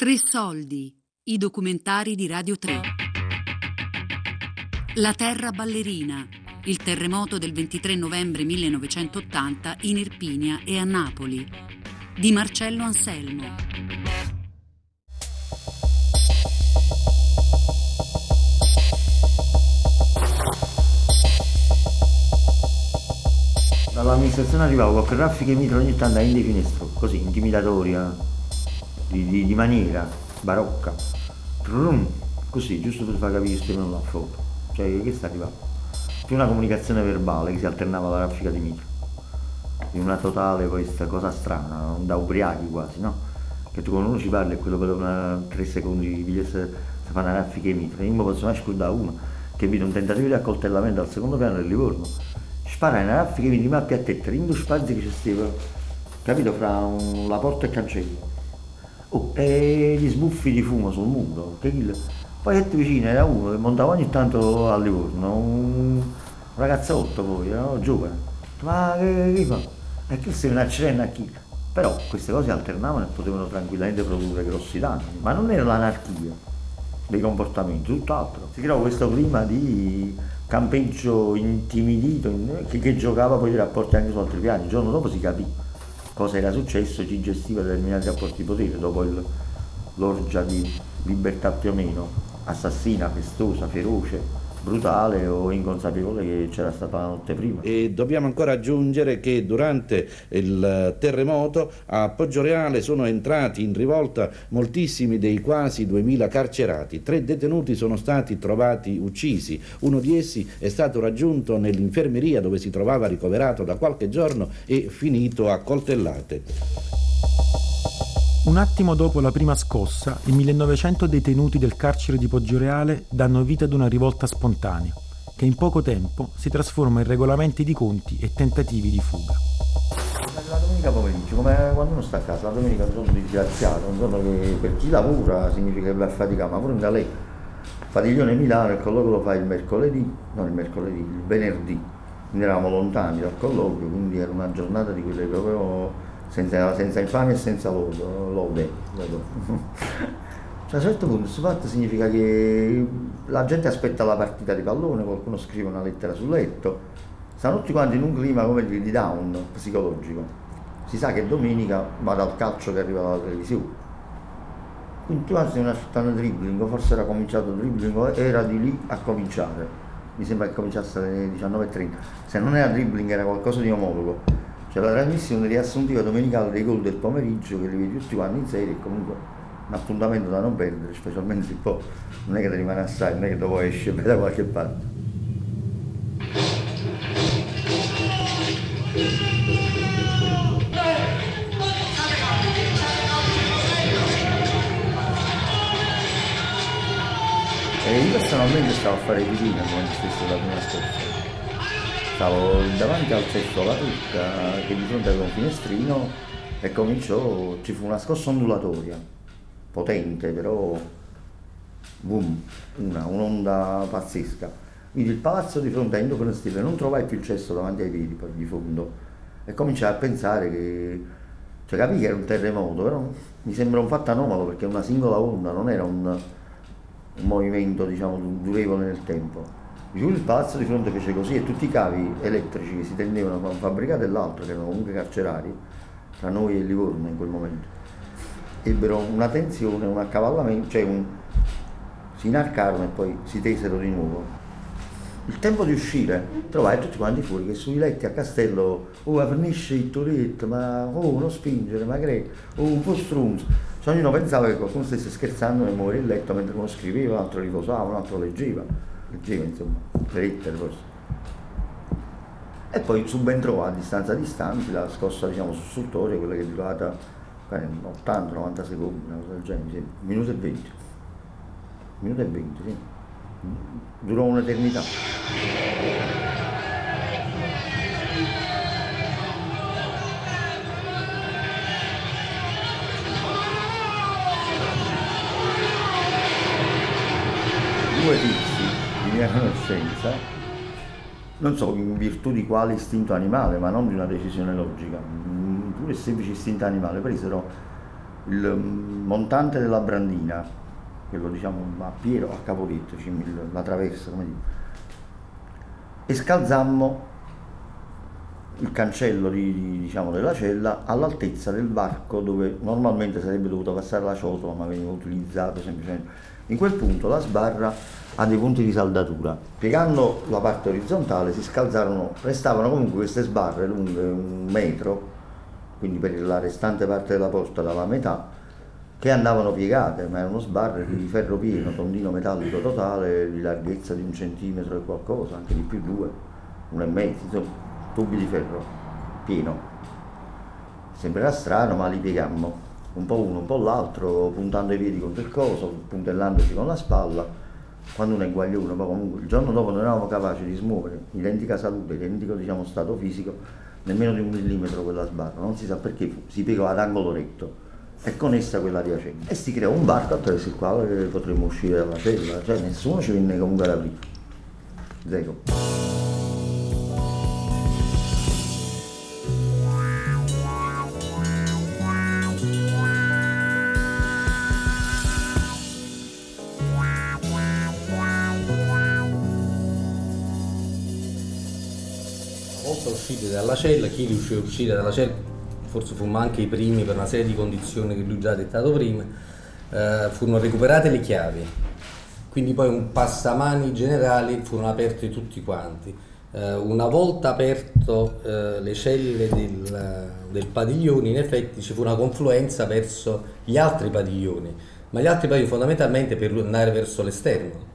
Tre soldi, i documentari di Radio 3. La terra ballerina, il terremoto del 23 novembre 1980 in Irpinia e a Napoli, di Marcello Anselmo. Dall'amministrazione arrivavo con raffiche mitra ogni tanto in finestro, così, intimidatoria di, di, di maniera barocca, così, giusto per far capire che stiamo là foto. Cioè, che sta arrivando? Più una comunicazione verbale che si alternava alla raffica di mitra. Di una totale questa cosa strana, da ubriachi quasi, no? Che tu quando uno ci parli e quello per una, tre secondi di si fa una raffica di mitra. Io mi posso mai scordare uno che vede un tentativo di accoltellamento al secondo piano del Livorno. Spara una raffica di mitra a piattetta, in due spazi che ci stava, capito, fra un, la porta e il cancello Oh, e gli sbuffi di fumo sul muro. Poi gente vicino era uno che montava ogni tanto a Livorno, un ragazzotto poi, no? giovane. Ma che, che fa? E che sei un accidente a chi? Però queste cose alternavano e potevano tranquillamente produrre grossi danni, ma non era l'anarchia dei comportamenti, tutt'altro. Si creò questo clima di campeggio intimidito che, che giocava poi dei rapporti anche su altri piani. Il giorno dopo si capì cosa era successo, chi gestiva determinati rapporti di potere dopo il, l'orgia di libertà più o meno assassina, festosa, feroce brutale o inconsapevole che c'era stata la notte prima. E dobbiamo ancora aggiungere che durante il terremoto a Poggioreale sono entrati in rivolta moltissimi dei quasi 2000 carcerati. Tre detenuti sono stati trovati uccisi. Uno di essi è stato raggiunto nell'infermeria dove si trovava ricoverato da qualche giorno e finito a coltellate. Un attimo dopo la prima scossa, i 1900 detenuti del carcere di Poggioreale danno vita ad una rivolta spontanea, che in poco tempo si trasforma in regolamenti di conti e tentativi di fuga. La domenica pomeriggio, come quando uno sta a casa, la domenica è un giorno disgraziato, un giorno che per chi lavora significa che va a faticare, ma pure da lei. Fatiglione Milano, il colloquio lo fa il mercoledì, no il mercoledì, il venerdì, quindi eravamo lontani dal colloquio, quindi era una giornata di quelle proprio senza, senza infamia e senza lode. Cioè, a un certo punto questo fatto significa che la gente aspetta la partita di pallone, qualcuno scrive una lettera sul letto, stanno tutti quanti in un clima come dire, di down psicologico. Si sa che domenica va dal calcio che arriva dalla televisione. Quindi tu stiamo aspettando dribbling, forse era cominciato il dribbling, era di lì a cominciare. Mi sembra che cominciasse alle 19.30. Se non era dribbling era qualcosa di omologo cioè la trasmissione riassuntiva domenicale dei gol del pomeriggio che li vedi tutti quanti in serie è comunque un appuntamento da non perdere, specialmente un po' non è che ti rimane assai, non è che dopo esce da qualche parte. E io personalmente stavo a fare piscina come stesso la prima scorsa stavo davanti al cesso alla turca che di fronte aveva un finestrino e cominciò, ci fu una scossa ondulatoria, potente però, boom, una, un'onda pazzesca. Vidi il palazzo di fronte a Indo Stile, non trovai più il cesso davanti ai piedi di fondo e cominciai a pensare che, cioè capì che era un terremoto, però mi sembra un fatto anomalo perché una singola onda non era un, un movimento diciamo durevole nel tempo Giù il palazzo di fronte fece così e tutti i cavi elettrici che si tendevano da un fabbricato e l'altro, che erano comunque carcerari, tra noi e Livorno in quel momento, ebbero una tensione, un accavallamento, cioè un, si inarcarono e poi si tesero di nuovo. Il tempo di uscire trovai tutti quanti fuori che sui letti a castello, oh fornisce il toretto, ma oh non spingere, ma che oh un po' strunzo. Cioè, ognuno pensava che qualcuno stesse scherzando nel muovere il letto mentre uno scriveva, un altro riposava, un altro leggeva leggeva insomma, le lettere forse. E poi subentrò a distanza distanti la scossa diciamo sussultoria, quella che è durata 80-90 secondi, una cosa del genere, sì. minuto e 20. Minuto e 20, sì. Durò un'eternità. Due tipi mia conoscenza, non so in virtù di quale istinto animale, ma non di una decisione logica, pure semplice istinto animale, presero il montante della Brandina, quello diciamo a Piero, a Capoletto, la traversa, come dico, e scalzammo il cancello di, diciamo, della cella all'altezza del varco dove normalmente sarebbe dovuto passare la ciotola ma veniva utilizzato semplicemente. In quel punto la sbarra ha dei punti di saldatura. Piegando la parte orizzontale si scalzarono, restavano comunque queste sbarre lunghe un metro, quindi per la restante parte della porta dalla metà, che andavano piegate, ma erano sbarre di ferro pieno, tondino metallico totale, di larghezza di un centimetro e qualcosa, anche di più due, uno e mezzo, insomma tubi di ferro pieno. Sembrerà strano, ma li piegammo un po' uno, un po' l'altro, puntando i piedi contro il coso, puntellandoci con la spalla. Quando uno è guaglione, ma comunque il giorno dopo non eravamo capaci di smuovere identica salute, identico diciamo, stato fisico, nemmeno di un millimetro quella sbarra, non si sa perché fu, si piegò ad angolo retto e con essa quella adiacente. E si creò un varco attraverso il quale potremmo uscire dalla cella, cioè nessuno ci venne comunque ad aprire. Zero. Dalla cella, chi riuscì a uscire dalla cella, forse fummo anche i primi per una serie di condizioni che lui già ha dettato prima, eh, furono recuperate le chiavi, quindi poi un passamani generali furono aperti tutti quanti. Eh, una volta aperto eh, le celle del, del padiglione, in effetti ci fu una confluenza verso gli altri padiglioni, ma gli altri padiglioni fondamentalmente per andare verso l'esterno.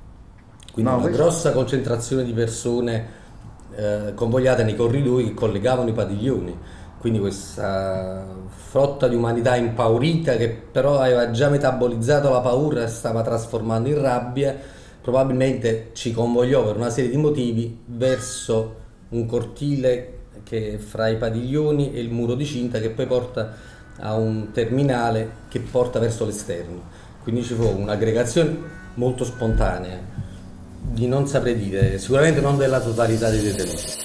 Quindi no, una grossa concentrazione di persone eh, convogliate nei corridoi che collegavano i padiglioni. Quindi questa frotta di umanità impaurita che però aveva già metabolizzato la paura e stava trasformando in rabbia, probabilmente ci convogliò per una serie di motivi verso un cortile che è fra i padiglioni e il muro di cinta che poi porta a un terminale che porta verso l'esterno. Quindi ci fu un'aggregazione molto spontanea di non saprei dire, sicuramente non della totalità dei detenuti.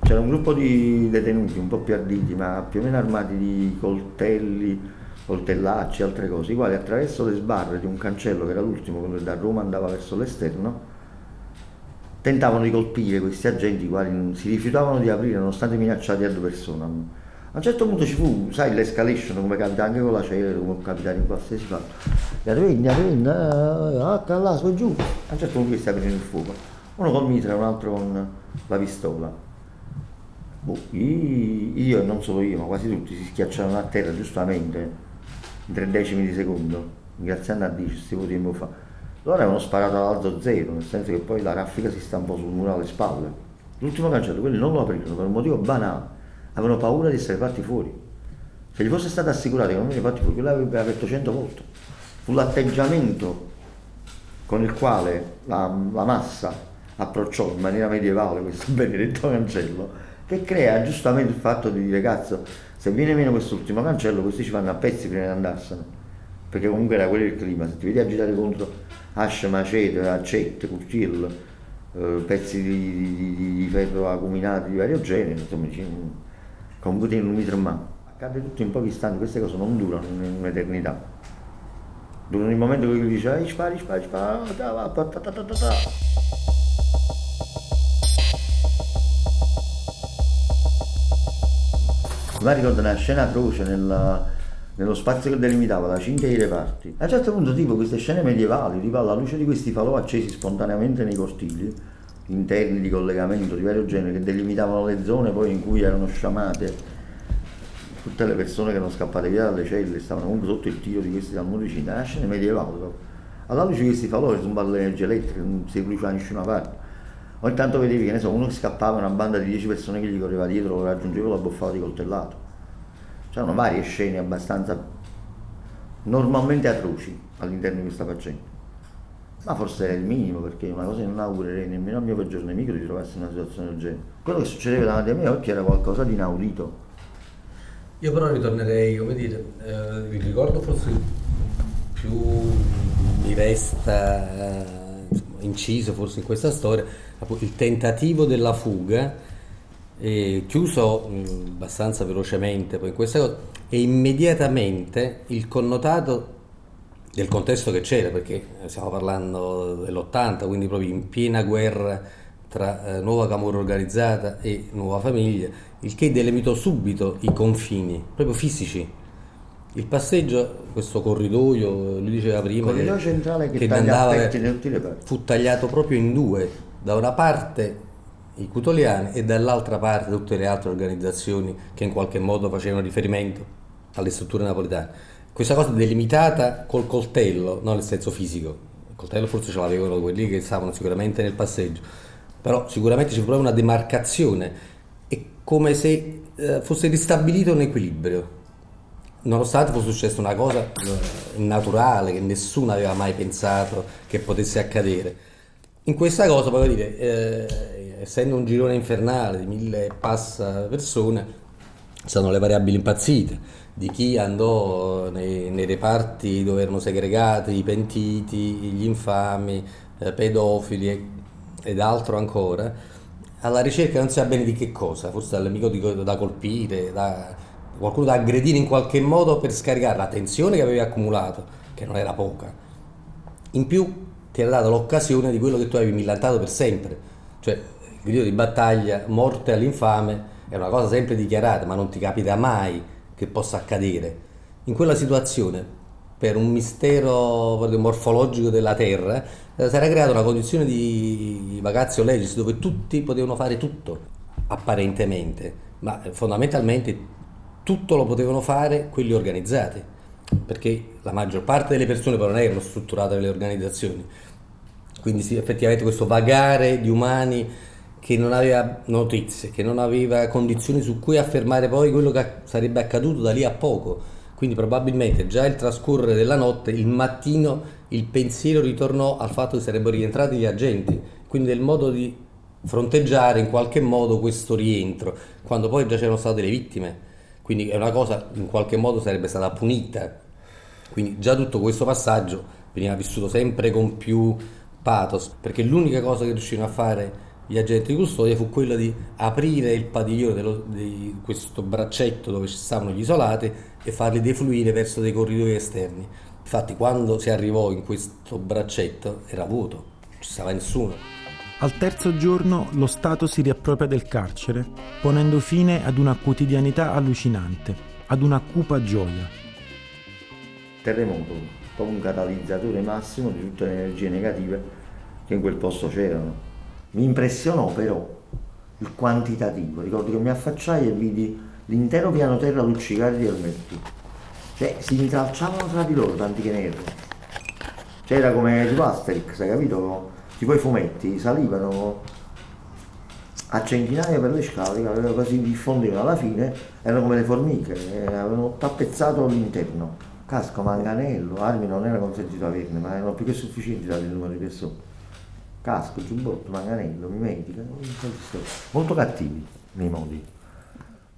C'era un gruppo di detenuti un po' più arditi, ma più o meno armati di coltelli, coltellacci, altre cose, i quali attraverso le sbarre di un cancello che era l'ultimo, quello da Roma andava verso l'esterno, tentavano di colpire questi agenti i quali si rifiutavano di aprire nonostante minacciati a due persone. A un certo punto ci fu, sai, l'escalation come capita anche con la CER, come capita in qualsiasi fatto. Gli vendi, vendi, ah, là, su giù. A un certo punto questi aprirono il fuoco. Uno col mitra e un altro con la pistola. Boh, io e non solo io, ma quasi tutti si schiacciarono a terra giustamente in tre decimi di secondo, ringraziando a Dio, si poteva fare loro avevano sparato all'alzo zero, nel senso che poi la raffica si stampò sul muro alle spalle. L'ultimo cancello, quelli non lo aprirono per un motivo banale, avevano paura di essere fatti fuori. Se gli fosse stato assicurato che non veniva fatti fuori, quello avrebbe aperto cento volte. Fu l'atteggiamento con il quale la, la massa approcciò in maniera medievale questo benedetto cancello, che crea giustamente il fatto di dire cazzo, se viene meno quest'ultimo cancello, questi ci fanno a pezzi prima di andarsene, perché comunque era quello il clima, se ti vedi agitare contro asce, macete, accette, cucchiello, eh, pezzi di, di, di, ferro acuminati di vario genere, insomma, comunque tiene un litro in mano. Accade tutto in pochi istanti, queste cose non durano un'eternità. Durano il momento cui lui dice, spari, spari, spari, ta, ta, ta, ta, ta, ta. Ma ricordo una scena atroce nella nello spazio che delimitava la cinghia dei reparti. A un certo punto, tipo queste scene medievali, tipo alla luce di questi falò accesi spontaneamente nei cortili, interni di collegamento di vario genere, che delimitavano le zone poi in cui erano sciamate tutte le persone che erano scappate via dalle celle, stavano comunque sotto il tiro di questi Cina, una scena medievale proprio. Alla luce di questi falò sono l'energia elettrica, non si bruciava nessuna parte. Ogni tanto vedevi che ne so, uno che scappava, una banda di 10 persone che gli correva dietro, lo raggiungeva, lo abboffava di coltellato C'erano varie scene abbastanza normalmente atroci all'interno di questa faccenda. Ma forse è il minimo, perché una cosa che non augurerei nemmeno al mio peggior nemico di trovarsi in una situazione del genere. Quello che succedeva davanti a me occhi era qualcosa di inaudito. Io però ritornerei, come dire, eh, il ricordo forse più mi resta eh, inciso forse in questa storia, il tentativo della fuga, eh, chiuso mh, abbastanza velocemente poi in questa cosa, e immediatamente il connotato del contesto che c'era, perché stiamo parlando dell'80, quindi proprio in piena guerra tra eh, nuova Camorra organizzata e nuova famiglia, il che delimitò subito i confini, proprio fisici. Il passeggio, questo corridoio, lui diceva prima, corridoio che, centrale che, che andava, fu tagliato proprio in due, da una parte i cutoliani e dall'altra parte tutte le altre organizzazioni che in qualche modo facevano riferimento alle strutture napoletane. Questa cosa delimitata col coltello, non nel senso fisico, il coltello forse ce l'avevano quelli che stavano sicuramente nel passeggio, però sicuramente fu proprio una demarcazione, è come se eh, fosse ristabilito un equilibrio, nonostante fosse successa una cosa eh, naturale che nessuno aveva mai pensato che potesse accadere. In questa cosa, voglio dire, eh, essendo un girone infernale di mille passa persone, sono le variabili impazzite di chi andò nei, nei reparti dove erano segregati i pentiti, gli infami, eh, pedofili e, ed altro ancora, alla ricerca non si sa bene di che cosa, forse dall'amico da colpire, da qualcuno da aggredire in qualche modo per scaricare la tensione che avevi accumulato, che non era poca. In più ti era data l'occasione di quello che tu avevi millantato per sempre, cioè grido di battaglia, morte all'infame, è una cosa sempre dichiarata, ma non ti capita mai che possa accadere. In quella situazione, per un mistero morfologico della Terra, eh, si era creata una condizione di vacazio legis dove tutti potevano fare tutto, apparentemente, ma fondamentalmente tutto lo potevano fare quelli organizzati, perché la maggior parte delle persone poi non erano strutturate nelle organizzazioni, quindi sì, effettivamente questo vagare di umani che non aveva notizie, che non aveva condizioni su cui affermare poi quello che sarebbe accaduto da lì a poco. Quindi probabilmente già il trascorrere della notte, il mattino, il pensiero ritornò al fatto che sarebbero rientrati gli agenti, quindi del modo di fronteggiare in qualche modo questo rientro, quando poi già c'erano state le vittime. Quindi è una cosa in qualche modo sarebbe stata punita. Quindi già tutto questo passaggio veniva vissuto sempre con più pathos, perché l'unica cosa che riuscirono a fare gli agenti di custodia fu quella di aprire il padiglione dello, di questo braccetto dove ci stavano gli isolati e farli defluire verso dei corridoi esterni. Infatti quando si arrivò in questo braccetto era vuoto, non ci stava nessuno. Al terzo giorno lo Stato si riappropria del carcere, ponendo fine ad una quotidianità allucinante, ad una cupa gioia. Terremoto, come un catalizzatore massimo di tutte le energie negative che in quel posto c'erano. Mi impressionò però il quantitativo, ricordo che mi affacciai e vidi l'intero piano terra luccicare di elmetti. Cioè si intralciavano tra di loro tanti che ne erano. Cioè era come tipo Asterix, hai capito? Tipo i fumetti, salivano a centinaia per le scale, così diffondevano, alla fine erano come le formiche, avevano tappezzato l'interno. Casco, manganello, armi non era consentito averne, ma erano più che sufficienti dato il numero di persone casco, giubbotto, manganello, mimetica, molto cattivi nei modi.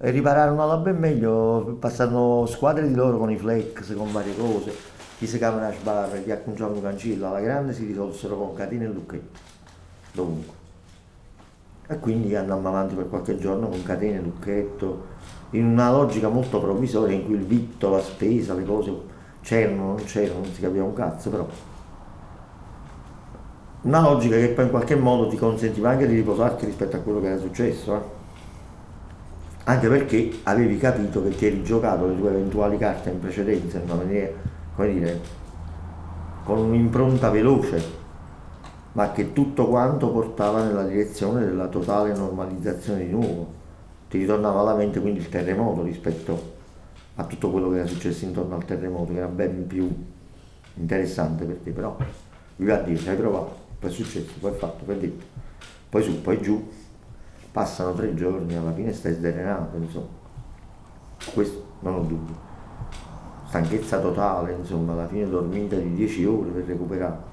E ripararono alla ben meglio, passarono squadre di loro con i flex, con varie cose, chi secavano la sbarra, chi acconciavano un cancillo, alla grande si risolsero con catene e lucchetti, dovunque. E quindi andammo avanti per qualche giorno con catene e lucchetto, in una logica molto provvisoria in cui il vitto, la spesa, le cose c'erano, non c'erano, non si capiva un cazzo, però una logica che poi in qualche modo ti consentiva anche di riposarti rispetto a quello che era successo, eh? anche perché avevi capito che ti eri giocato le tue eventuali carte in precedenza in una maniera, come dire, con un'impronta veloce, ma che tutto quanto portava nella direzione della totale normalizzazione di nuovo. Ti ritornava alla mente quindi il terremoto rispetto a tutto quello che era successo intorno al terremoto, che era ben più interessante per te, però vi va a dire, hai provato poi è successo, poi è fatto, poi è detto, poi su, poi giù, passano tre giorni, alla fine stai sdrenato, insomma. Questo non ho dubbio. Stanchezza totale, insomma, alla fine dormita di 10 ore per recuperare.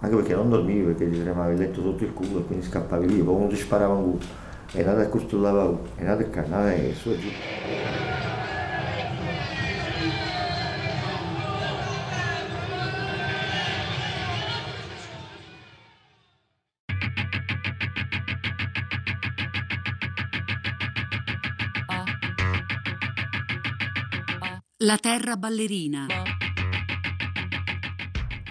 Anche perché non dormivi perché ti tremava il letto sotto il culo e quindi scappavi via, poi uno ti sparava un culo. È nato a costo della paura, è nato a canale e su e giù. La terra ballerina.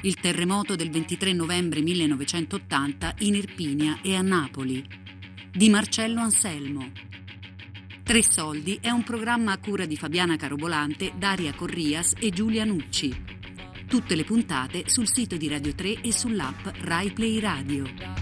Il terremoto del 23 novembre 1980 in Irpinia e a Napoli di Marcello Anselmo. Tre soldi è un programma a cura di Fabiana Carobolante, Daria Corrias e Giulia Nucci. Tutte le puntate sul sito di Radio 3 e sull'app Rai Play Radio.